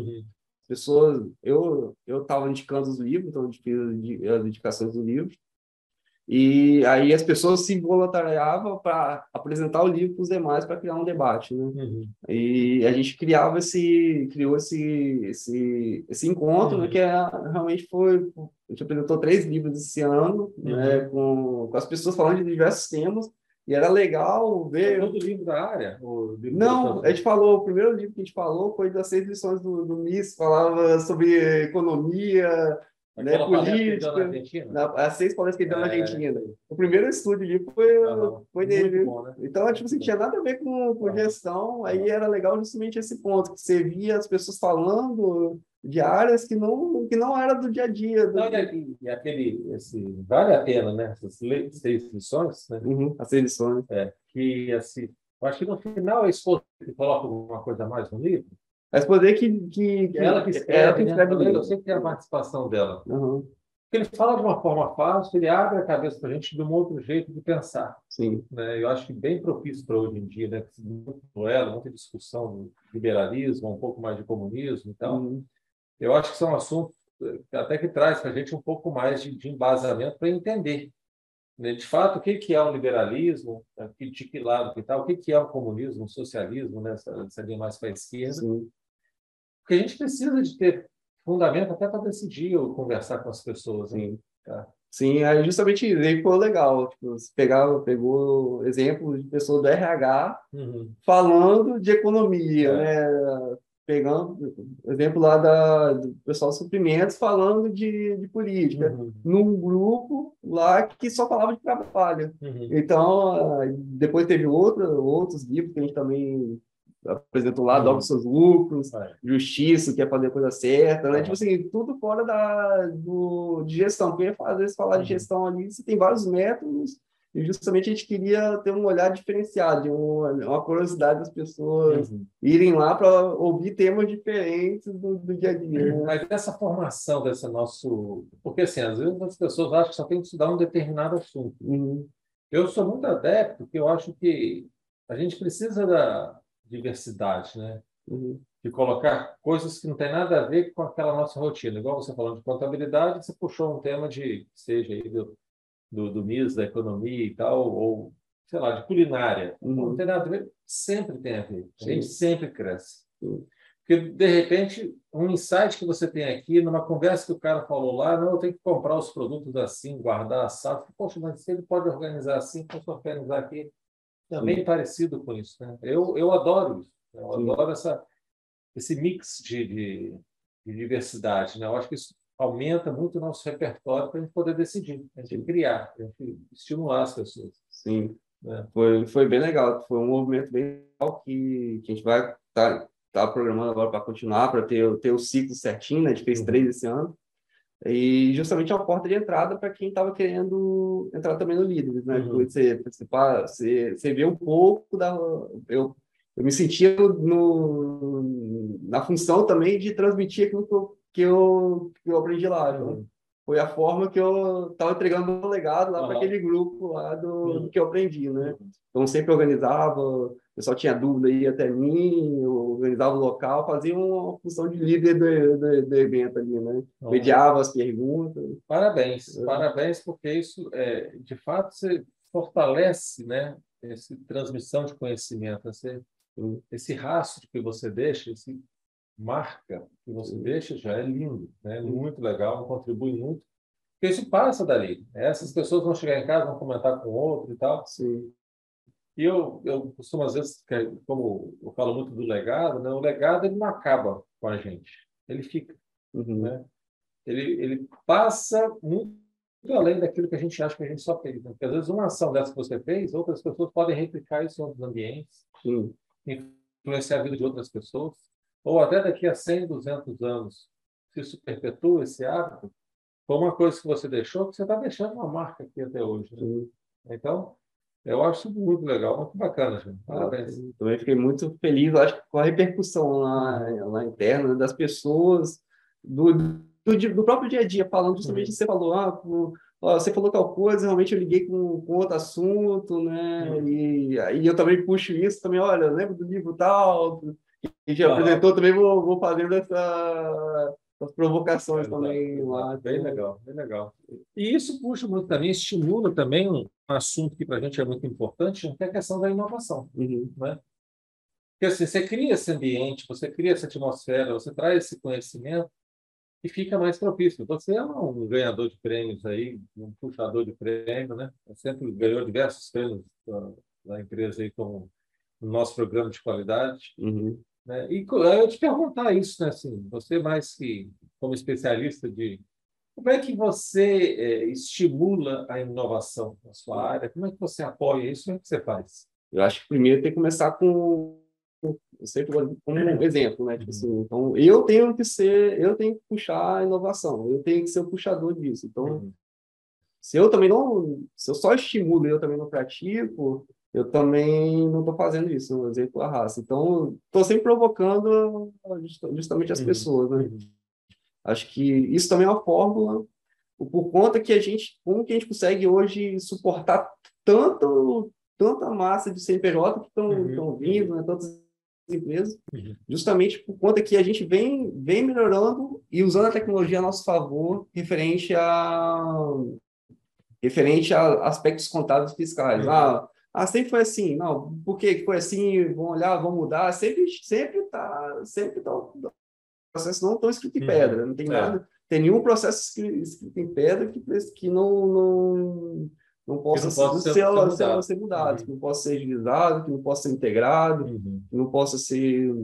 Pessoas, eu eu estava indicando os livros, então fiz as indicações do livro, e aí as pessoas se voluntariavam para apresentar o livro para os demais para criar um debate, né? Uhum. E a gente criava esse, criou esse, esse, esse encontro, né, uhum. né, que é, realmente foi, a gente apresentou três livros esse ano, uhum. né, com, com as pessoas falando de diversos temas, e era legal ver.
Todo livro da área?
Livro Não, a gente falou, o primeiro livro que a gente falou foi das seis lições do, do MIS, falava sobre economia, né, política. Na, as seis palestras que ele deu é, na Argentina. O primeiro estúdio ali foi, foi dele. Bom, né? Então, tipo assim, tinha nada a ver com, com gestão. Aí era legal justamente esse ponto, que você via as pessoas falando de áreas que não, que não era do dia a dia. Do...
Não, e, e aquele, esse, vale a pena, né? Essas seis lições, né?
Uhum, as seis lições.
É, que, assim, eu acho que no final a esposa que coloca alguma coisa a mais no livro,
mas poder que, que,
que ela que escreve, ela que escreve né? eu sempre a participação dela. Uhum. Porque ele fala de uma forma fácil, ele abre a cabeça para a gente de um outro jeito de pensar.
Sim.
Né? Eu acho que bem propício para hoje em dia, né? Muito ela, muita discussão do liberalismo, um pouco mais de comunismo e tal. Uhum. Eu acho que são assuntos eh, até que traz para a gente um pouco mais de, de embasamento para entender né? de fato, o que é o liberalismo, de que lado que tal, tá, o que que é o comunismo, o socialismo, né? essa, essa linha mais para a esquerda. Sim. Porque a gente precisa de ter fundamento até para decidir ou conversar com as pessoas. Sim,
tá? Sim é justamente isso. Aí ficou legal. Tipo, você pegava, pegou exemplos de pessoas do RH uhum. falando de economia, é. né? Pegando exemplo lá da, do pessoal de suprimentos falando de, de política, uhum. num grupo lá que só falava de trabalho. Uhum. Então, depois teve outra, outros livros que a gente também apresentou lá, dobra seus lucros, é. justiça, quer fazer a coisa certa, né? É. Tipo assim, tudo fora da, do, de gestão. Porque às vezes falar de uhum. gestão ali, você tem vários métodos, e justamente a gente queria ter um olhar diferenciado, uma, uma curiosidade das pessoas uhum. irem lá para ouvir temas diferentes do, do dia a dia.
Né? Mas essa formação desse nosso. Porque, assim, às vezes as pessoas acham que só tem que estudar um determinado assunto. Uhum. Eu sou muito adepto, porque eu acho que a gente precisa da, diversidade, né? Uhum. De colocar coisas que não tem nada a ver com aquela nossa rotina. Igual você falando de contabilidade, você puxou um tema de, seja aí do, do, do MIS, da economia e tal, ou, sei lá, de culinária. Uhum. Não tem nada a ver, sempre tem a ver. A gente sempre cresce. Uhum. Porque, de repente, um insight que você tem aqui, numa conversa que o cara falou lá, não, eu tenho que comprar os produtos assim, guardar assado. Poxa, mas se ele pode organizar assim, posso organizar aqui também Sim. parecido com isso. Né? Eu, eu adoro isso. Né? Eu Sim. adoro essa, esse mix de, de, de, diversidade. Né? Eu acho que isso aumenta muito o nosso repertório para a gente poder decidir, a gente criar, a gente estimular as pessoas.
Sim, é. foi, foi bem legal. Foi um movimento bem legal que, que a gente vai estar tá, tá programando agora para continuar, para ter, ter o ciclo certinho. Né? A gente fez três esse ano. E justamente é uma porta de entrada para quem estava querendo entrar também no Líderes, né? Uhum. Você participar, você, você vê um pouco da. Eu, eu me sentia no, na função também de transmitir aquilo que eu, que eu, que eu aprendi lá. Uhum. Foi a forma que eu estava entregando o legado lá uhum. para aquele grupo lá do, do, uhum. que eu aprendi, né? Uhum. Então, sempre organizava, o pessoal tinha dúvida aí até mim, eu organizava o local, fazia uma função de líder do, do, do evento ali, né? Uhum. Mediava as perguntas.
Parabéns, é. parabéns, porque isso, é, de fato, você fortalece, né? Essa transmissão de conhecimento, esse, esse rastro que você deixa, esse marca que você deixa já é lindo, né? muito legal, contribui muito. Porque isso passa dali. Né? Essas pessoas vão chegar em casa, vão comentar com outro e tal.
Sim.
E eu, eu costumo, às vezes, como eu falo muito do legado, né? o legado ele não acaba com a gente, ele fica. Uhum. Né? Ele, ele passa muito além daquilo que a gente acha que a gente só fez. Né? Porque, às vezes, uma ação dessa que você fez, outras pessoas podem replicar isso em outros ambientes,
Sim.
influenciar a vida de outras pessoas ou até daqui a 100, 200 anos, se isso perpetua esse hábito, foi uma coisa que você deixou, que você está deixando uma marca aqui até hoje. Né? Então, eu acho muito legal, muito bacana, gente. Parabéns.
Eu também fiquei muito feliz, acho que com a repercussão lá, lá interna das pessoas, do, do, do próprio dia a dia, falando justamente uhum. você falou, ah, você falou tal coisa, realmente eu liguei com, com outro assunto, né? Uhum. E aí eu também puxo isso também, olha, lembro do livro tal, e já apresentou também, vou, vou fazendo essa, essas provocações é, também lá.
Bem legal, bem legal. E isso puxa muito também, estimula também um assunto que para a gente é muito importante, que é a questão da inovação.
Uhum.
Né? Porque assim, você cria esse ambiente, você cria essa atmosfera, você traz esse conhecimento e fica mais propício. Você é um ganhador de prêmios aí, um puxador de prêmio, né? sempre ganhou diversos prêmios da, empresa aí com o nosso programa de qualidade.
Uhum.
Né? E eu te perguntar isso, né? Assim, você mais que como especialista de como é que você é, estimula a inovação na sua área? Como é que você apoia isso? Como é que você faz?
Eu acho que primeiro tem que começar com sempre como um exemplo, né? Tipo assim, uhum. então eu tenho que ser, eu tenho que puxar a inovação, eu tenho que ser o puxador disso. Então, uhum. se eu também não, se eu só estimulo e eu também não pratico, eu também não estou fazendo isso, um exemplo a raça. Então, estou sempre provocando justamente as uhum. pessoas, né? Uhum. Acho que isso também é uma fórmula por conta que a gente, como que a gente consegue hoje suportar tanto tanta massa de CNPJ que estão uhum. vindo, né? tantas empresas, uhum. justamente por conta que a gente vem vem melhorando e usando a tecnologia a nosso favor referente a referente a aspectos contábeis fiscais. Uhum. Ah, ah, sempre foi assim, não, por que foi assim, vão olhar, vão mudar, sempre, sempre tá, sempre tá, processo não estão escrito em uhum. pedra, não tem é. nada, tem nenhum processo escrito em pedra que, que não, não, não possa, não ser, ser, ser, ser, ser mudado, uhum. que não possa ser agilizado, que não possa ser integrado, uhum. que não possa ser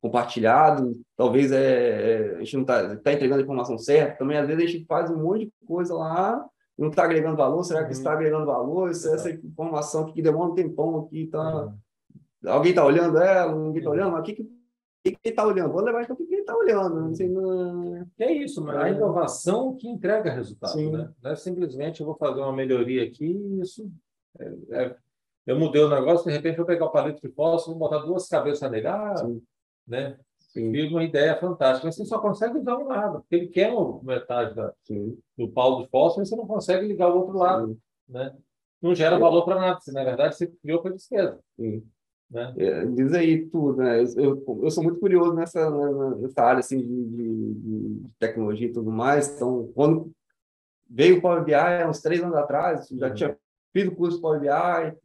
compartilhado, talvez é, é a gente não está tá entregando a informação certa, também às vezes a gente faz um monte de coisa lá não está agregando valor? Será que uhum. está agregando valor? Isso, essa informação que demora um tempão aqui, tá... Uhum. alguém está olhando ela, ninguém está olhando, mas o que, que que está olhando? Vou levar então o que ele está olhando. Sei, não...
É isso, mas a inovação que entrega resultado. Né? Não é simplesmente eu vou fazer uma melhoria aqui e isso. É, é... eu mudei o negócio, de repente eu vou pegar o palito de fósforo, vou botar duas cabeças nele. Ah, né? Sim. uma ideia fantástica, mas você só consegue usar um lado, porque ele quer metade da, do pau do fósforo e você não consegue ligar o outro lado. Né? Não gera valor para nada, se na verdade você criou para despesa.
Sim. Né? É, diz aí tudo, né? Eu, eu, eu, sou muito curioso nessa, nessa área assim, de, de, tecnologia e tudo mais. Então, quando veio o Power BI, há uns três anos atrás, já uhum. tinha fiz o curso Power BI,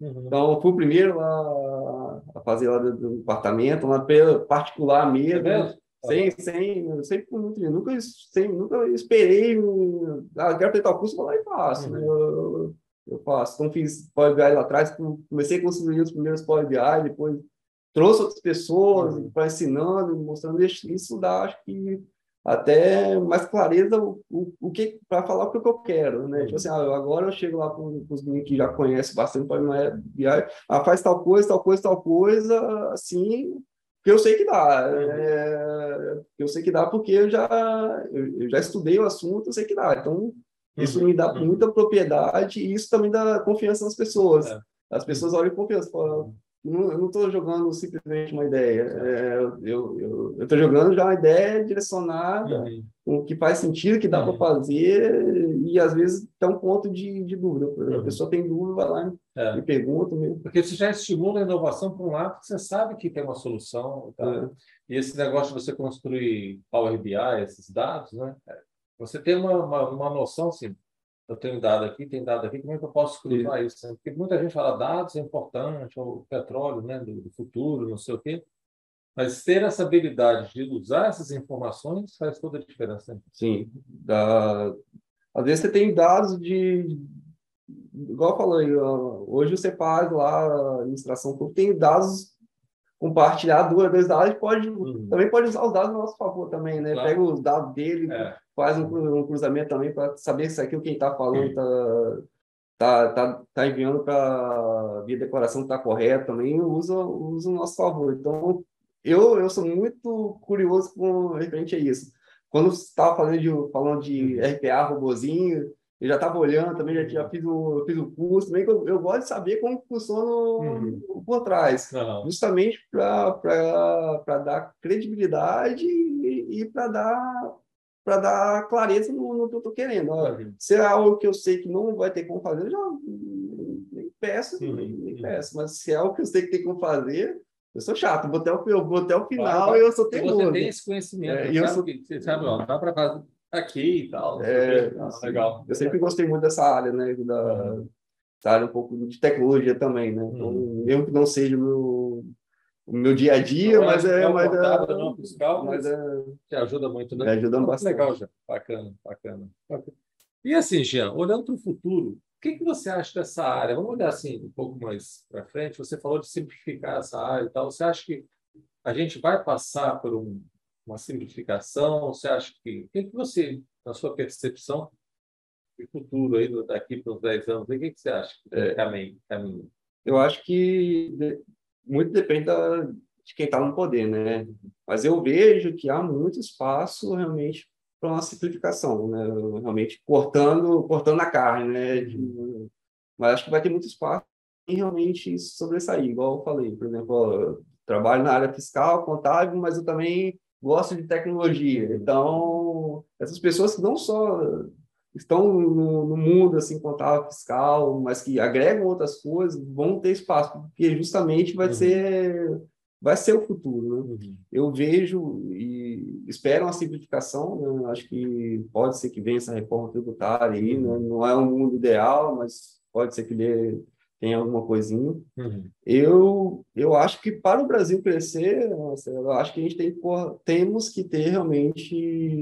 uhum. então eu fui o primeiro a, a fazer lá do, do departamento, lá particular mesmo, é sem, sem, sempre muito, nunca, sem, nunca esperei, ah, quero tentar o curso, vou lá e faço, né? uhum. né? eu, eu faço. Então, fiz Power BI lá atrás, comecei a construir os primeiros Power BI, depois trouxe outras pessoas uhum. para ensinando, mostrando isso, isso dá, acho que até mais clareza o, o, o que para falar o que eu quero, né? Tipo uhum. Tipo assim, ah, agora eu chego lá para os meninos que já conhecem bastante Power BI, ah, faz tal coisa, tal coisa, tal coisa, assim, que eu sei que dá. Uhum. É, eu sei que dá porque eu já eu, eu já estudei o assunto, eu sei que dá. Então isso me dá uhum. muita propriedade e isso também dá confiança nas pessoas. É. As pessoas olham com confiança, falam, não, eu não estou jogando simplesmente uma ideia. É, eu estou jogando já uma ideia direcionada, uhum. o que faz sentido, que dá uhum. para fazer, e às vezes tem um ponto de, de dúvida. A uhum. pessoa tem dúvida, vai lá é. e pergunta mesmo.
Porque você já estimula a inovação por um lado, você sabe que tem uma solução. Tá? É. E esse negócio de você construir Power BI, esses dados, né? Você tem uma, uma, uma noção, assim, eu tenho dado aqui, tem dado aqui, como é que eu posso cruzar isso? Né? Porque muita gente fala dados é importante, ou petróleo né, do, do, futuro, não sei o quê. Mas ter essa habilidade de usar essas informações faz toda a diferença. Né?
Sim. Da... Às vezes você tem dados de. Igual eu falei, hoje você faz lá a administração tem dados compartilhados, dois dados, pode, uhum. também pode usar os dados a nosso favor também, né? Claro. Pega os dados dele, é faz um, cruzamento também para saber se aquilo que ele está falando está tá, tá, tá enviando para via declaração está correto também, usa, usa o nosso favor. Então, eu, eu sou muito curioso com referente a isso. Quando você estava falando de, falando de RPA, robozinho, eu já estava olhando também, já, já fiz, o, fiz o curso também, eu, eu gosto de saber como funciona uhum. por trás, uhum. justamente para dar credibilidade e, e para dar para dar clareza no, no, que eu estou querendo. Uhum. Se é algo que eu sei que não vai ter como fazer, eu já nem peço, uhum. nem, nem, peço. Mas se é algo que eu sei que tem como fazer, eu sou chato, vou até o, eu vou até o final e eu sou teimoso.
Você tem esse conhecimento, é, eu sou... que, sabe, ó, dá para fazer aqui e tal.
É, legal. Eu sempre gostei muito dessa área, né? Da, uhum. área um pouco de tecnologia também, né? Então, uhum. mesmo que não seja o meu o meu dia a dia, mas é, é mas é,
não, fiscal, mas, é, te ajuda muito, né? Me
ajuda bastante.
Legal, já. Bacana, bacana, bacana. E assim, Jean, olhando para o futuro, o que, que você acha dessa área? Vamos olhar assim um pouco mais para frente. Você falou de simplificar essa área e tal. Você acha que a gente vai passar por um, uma simplificação? Você acha que o que, que você, na sua percepção de futuro aí daqui para uns 10 anos, o que, que você acha que é, caminho, caminho?
Eu acho que muito depende da, de quem está no poder, né? Mas eu vejo que há muito espaço realmente para uma simplificação, né? Realmente cortando, cortando a carne, né? De, mas acho que vai ter muito espaço em realmente sobressair, igual eu falei, por exemplo, eu trabalho na área fiscal, contábil, mas eu também gosto de tecnologia. Então, essas pessoas que não só estão no, no, mundo assim contábil fiscal, mas que agregam outras coisas, vão ter espaço, porque justamente vai uhum. ser vai ser o futuro. Né? Uhum. Eu vejo e espero uma simplificação, né? acho que pode ser que venha essa reforma tributária aí, né? uhum. né? não é um mundo ideal, mas pode ser que dê, tenha alguma coisinha. Uhum. Eu, eu acho que para o Brasil crescer, nossa, eu acho que a gente tem, temos que ter realmente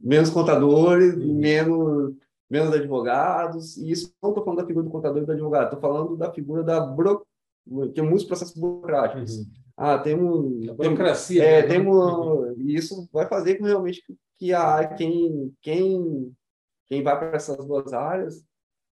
menos contadores, uhum. menos, menos advogados, e isso não estou falando da figura do contador e do advogado, estou falando da figura da buro... tem muitos processos burocráticos. Uhum. Ah, temos...
A burocracia.
Tem, é, né? temos... Uhum. E isso vai fazer com realmente que a, quem, quem, quem vai para essas duas áreas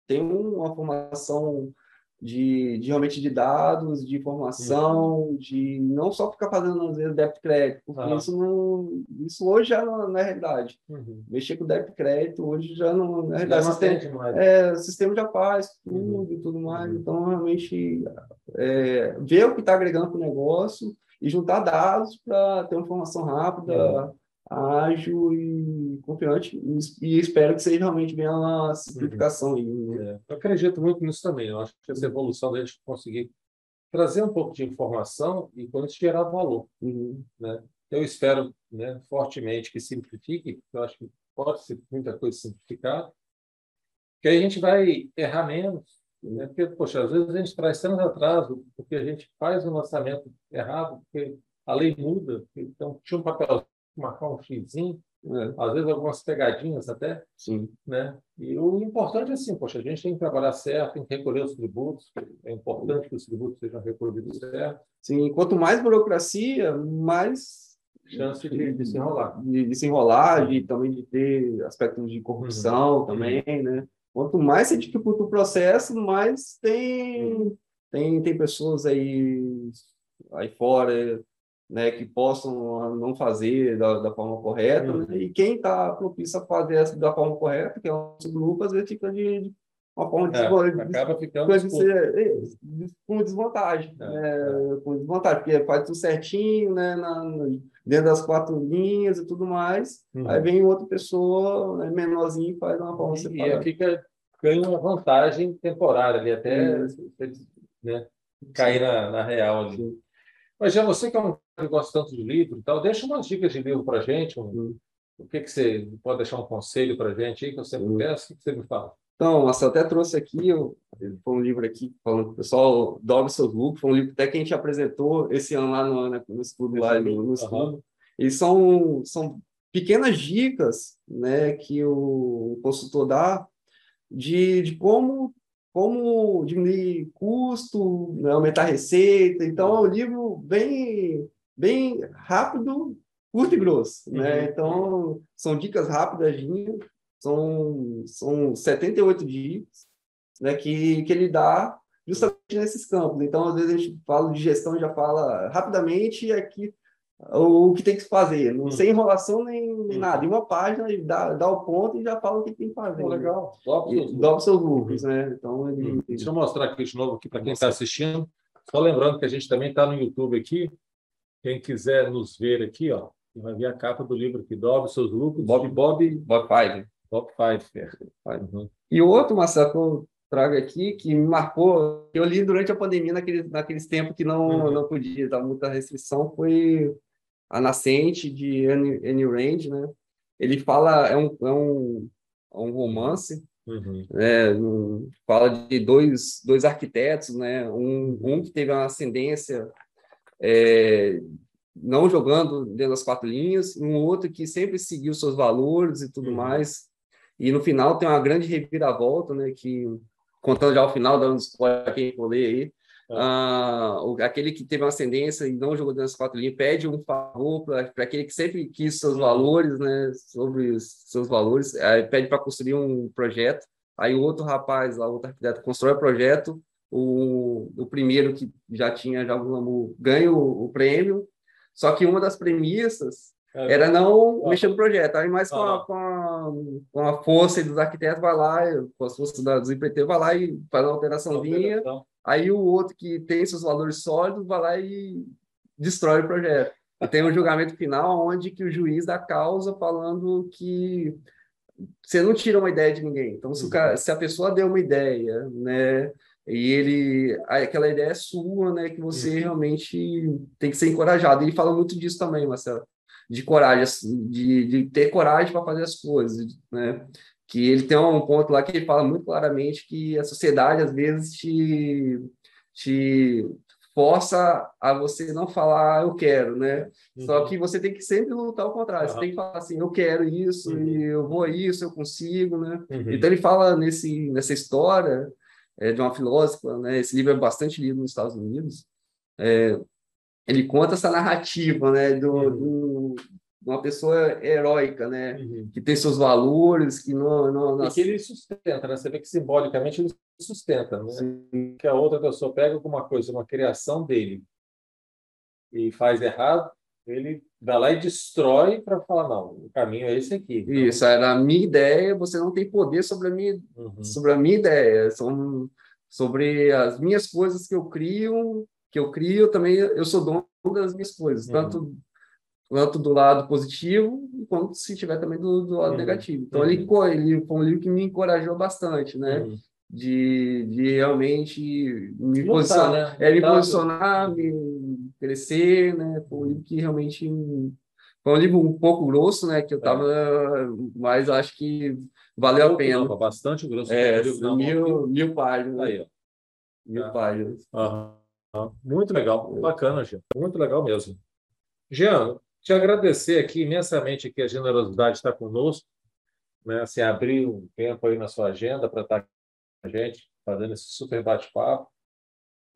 tem uma formação de, de, realmente de dados, de informação, uhum. de não só ficar fazendo às vezes débito crédito, porque uhum. isso não isso hoje já não, não é realidade. Uhum. Mexer com débito crédito hoje já não, não é realidade. o sistema, é, o sistema já faz tudo uhum. e tudo mais, uhum. então realmente é, ver o que está agregando para o negócio e juntar dados para ter uma informação rápida, ágil e confiante e, espero que seja realmente bem uma simplificação. Uhum.
É, eu acredito muito nisso também. Eu acho que essa evolução da gente conseguir trazer um pouco de informação e com isso gerar valor. Uhum. Né? Eu espero né, fortemente que simplifique, eu acho que pode ser muita coisa simplificada, que aí a gente vai errar menos. Né? Porque, poxa, às vezes a gente traz tanto atraso porque a gente faz um lançamento errado, porque a lei muda, então tinha um papel marcar um xizinho, é. às vezes algumas pegadinhas até.
Sim.
Né? E o importante é assim, poxa, a gente tem que trabalhar certo, tem que recolher os tributos, é importante que os tributos sejam recolhidos certo.
Sim, quanto mais burocracia, mais
chance de, de se enrolar.
De, de, se enrolar, de também de ter aspectos de corrupção uhum. também, né? Quanto mais você dificulta o processo, mais tem, uhum. tem, tem pessoas aí, aí fora né, que possam não fazer da, da forma correta, uhum. né? e quem está propício a fazer da forma correta, que é o nosso grupo, às vezes fica de, de uma forma de,
é, acaba ficando
de ser, é, com desvantagem, é, né? com desvantagem, porque faz tudo certinho, né, na, dentro das quatro linhas e tudo mais, uhum. aí vem outra pessoa né, menorzinha e faz uma forma
separada. E aí fica, ganha uma vantagem temporária ali, até né, cair na, na real ali. Sim. Mas já você que é um que gosta tanto de livro e tal, deixa umas dicas de livro para a gente. Um, o que, que você pode deixar um conselho para a gente aí, que eu sempre uhum. peço? O que você me fala?
Então, você até trouxe aqui, eu, foi um livro aqui, falando o pessoal dobre seus lucros, foi um livro até que a gente apresentou esse ano lá no, né, no estudo, lá no, no estudo. Uhum. E são, são pequenas dicas né, que o consultor dá de, de como como diminuir custo, né, aumentar receita. Então, é um livro bem, bem rápido, curto e grosso. Né? Uhum. Então, são dicas rápidas, são, são 78 dicas né, que, que ele dá justamente nesses campos. Então, às vezes a gente fala de gestão, já fala rapidamente, e aqui o que tem que fazer, não, sem enrolação nem, nem nada. Em uma página, ele dá, dá o ponto e já fala o que tem que fazer.
Oh, legal.
Dobra seus lucros, né? Então, ele...
Deixa eu mostrar aqui de novo aqui para quem está assistindo. Só lembrando que a gente também está no YouTube aqui. Quem quiser nos ver aqui, ó, vai ver a capa do livro aqui, Dobre seus lucros,
Bob, Bob,
Bob Five. Bob Five.
Uhum. E outro, Marcelo, que eu trago aqui, que me marcou, eu li durante a pandemia, naqueles, naqueles tempos que não, uhum. não podia, dar muita restrição, foi a Nascente, de Anne, Anne Rand, né? Ele fala, é um, é um, é um romance, uhum. né? Um, fala de dois, dois arquitetos, né? Um, um que teve uma ascendência é, não jogando dentro das quatro linhas, um outro que sempre seguiu seus valores e tudo uhum. mais. E no final tem uma grande reviravolta, né? Que contando já o final, dando spoiler quem for ler aí, ah, aquele que teve uma ascendência e não jogou dentro das quatro linhas pede um favor para aquele que sempre quis seus valores, né, sobre os seus valores, aí pede para construir um projeto. Aí o outro rapaz, lá, outro arquiteto, constrói o projeto. O, o primeiro que já tinha já algum ganha o, o prêmio. Só que uma das premissas é, era não ah, mexer no projeto. Aí mais com, a, com, a, com a força dos arquitetos vai lá, com as forças dos empreiteiros vai lá e faz uma alteraçãozinha. Alteração Aí o outro que tem seus valores sólidos vai lá e destrói o projeto. E tem um julgamento final onde que o juiz dá causa falando que você não tira uma ideia de ninguém. Então, se, cara, se a pessoa deu uma ideia, né, e ele, aquela ideia é sua, né, que você uhum. realmente tem que ser encorajado. E ele fala muito disso também, Marcelo, de coragem, assim, de, de ter coragem para fazer as coisas, né? Que ele tem um ponto lá que ele fala muito claramente que a sociedade às vezes te, te força a você não falar eu quero, né? Uhum. Só que você tem que sempre lutar ao contrário. Uhum. Você tem que falar assim, eu quero isso, uhum. e eu vou a isso, eu consigo, né? Uhum. Então ele fala nesse nessa história é, de uma filósofa, né? Esse livro é bastante lido nos Estados Unidos. É, ele conta essa narrativa, né? Do, uhum. do uma pessoa heróica, né? Uhum. Que tem seus valores, que não, não,
não... E que ele sustenta, né? Você vê que simbolicamente ele sustenta, né? Sim. Que a outra pessoa pega alguma coisa, uma criação dele e faz errado, ele vai lá e destrói para falar não, o caminho é esse aqui.
Então... Isso era a minha ideia. Você não tem poder sobre a minha, uhum. sobre a minha ideia, são sobre as minhas coisas que eu crio, que eu crio também. Eu sou dono das minhas coisas, uhum. tanto tanto do lado positivo quanto se tiver também do, do lado uhum. negativo. Então uhum. ele, ele foi um livro que me encorajou bastante, né? Uhum. De, de realmente me Lutar, posicionar, né? é, me posicionar, me crescer, né? Foi um livro que realmente foi um livro um pouco grosso, né? Que eu tava, é. mas acho que valeu a pena. Não,
bastante grosso.
É, mil, mil páginas. Aí, ó. Mil é. páginas.
Muito legal, bacana, gente. Muito legal mesmo. Jean, te agradecer aqui imensamente que a generosidade está conosco, né? Assim, abrir um tempo aí na sua agenda para estar com a gente, fazendo esse super bate-papo.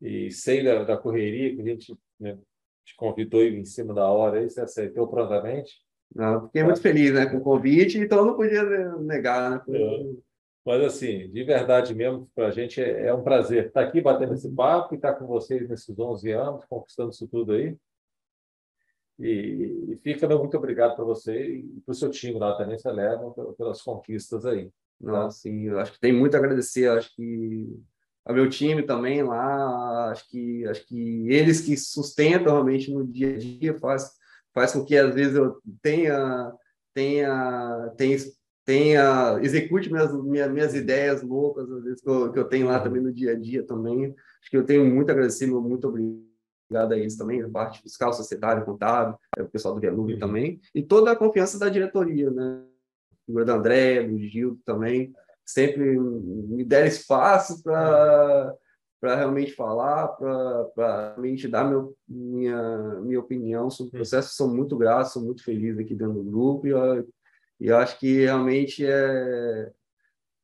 E sei da, da, correria que a gente né, te convidou em cima da hora aí, você aceitou prontamente.
Não, fiquei muito feliz né, com o convite, então não podia negar. Né?
É. Mas, assim, de verdade mesmo, para a gente é, é, um prazer estar aqui batendo esse papo e estar com vocês nesses 11 anos, conquistando isso tudo aí. E, e fica meu muito obrigado para você e para o seu time lá também, você leva pelas conquistas aí.
Não, tá? sim, eu acho que tem muito a agradecer, acho que ao meu time também lá, acho que acho que eles que sustentam realmente no dia a dia faz faz com que às vezes eu tenha tenha tenha, tenha execute minhas, minhas, minhas ideias loucas às vezes que eu, que eu tenho lá uhum. também no dia a dia também acho que eu tenho muito a agradecer muito obrigado a eles também a parte fiscal societária contábil é o pessoal do Velube uhum. também e toda a confiança da diretoria né figura do André do Gil também sempre me deram espaço para para realmente falar, para realmente dar meu, minha, minha opinião sobre o processo. Sou muito grato, sou muito feliz aqui dentro do grupo e eu, e eu acho que realmente é,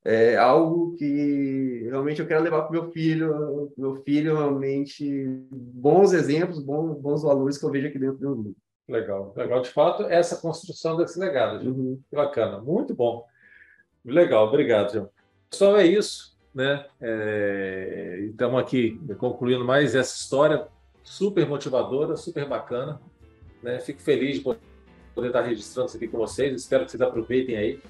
é algo que realmente eu quero levar para meu filho, meu filho realmente bons exemplos, bons, bons valores que eu vejo aqui dentro do grupo.
Legal, legal. De fato, essa construção desse legado, uhum. que bacana, muito bom. Legal, obrigado, João. Pessoal, é isso, né? É... Estamos aqui concluindo mais essa história super motivadora, super bacana. Né? Fico feliz de poder estar registrando isso aqui com vocês. Espero que vocês aproveitem aí,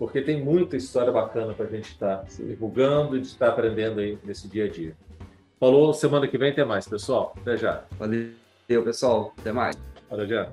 porque tem muita história bacana para a gente estar se divulgando e estar aprendendo aí nesse dia a dia. Falou, semana que vem tem mais, pessoal. Até já.
Valeu, pessoal. Até mais.
Até já.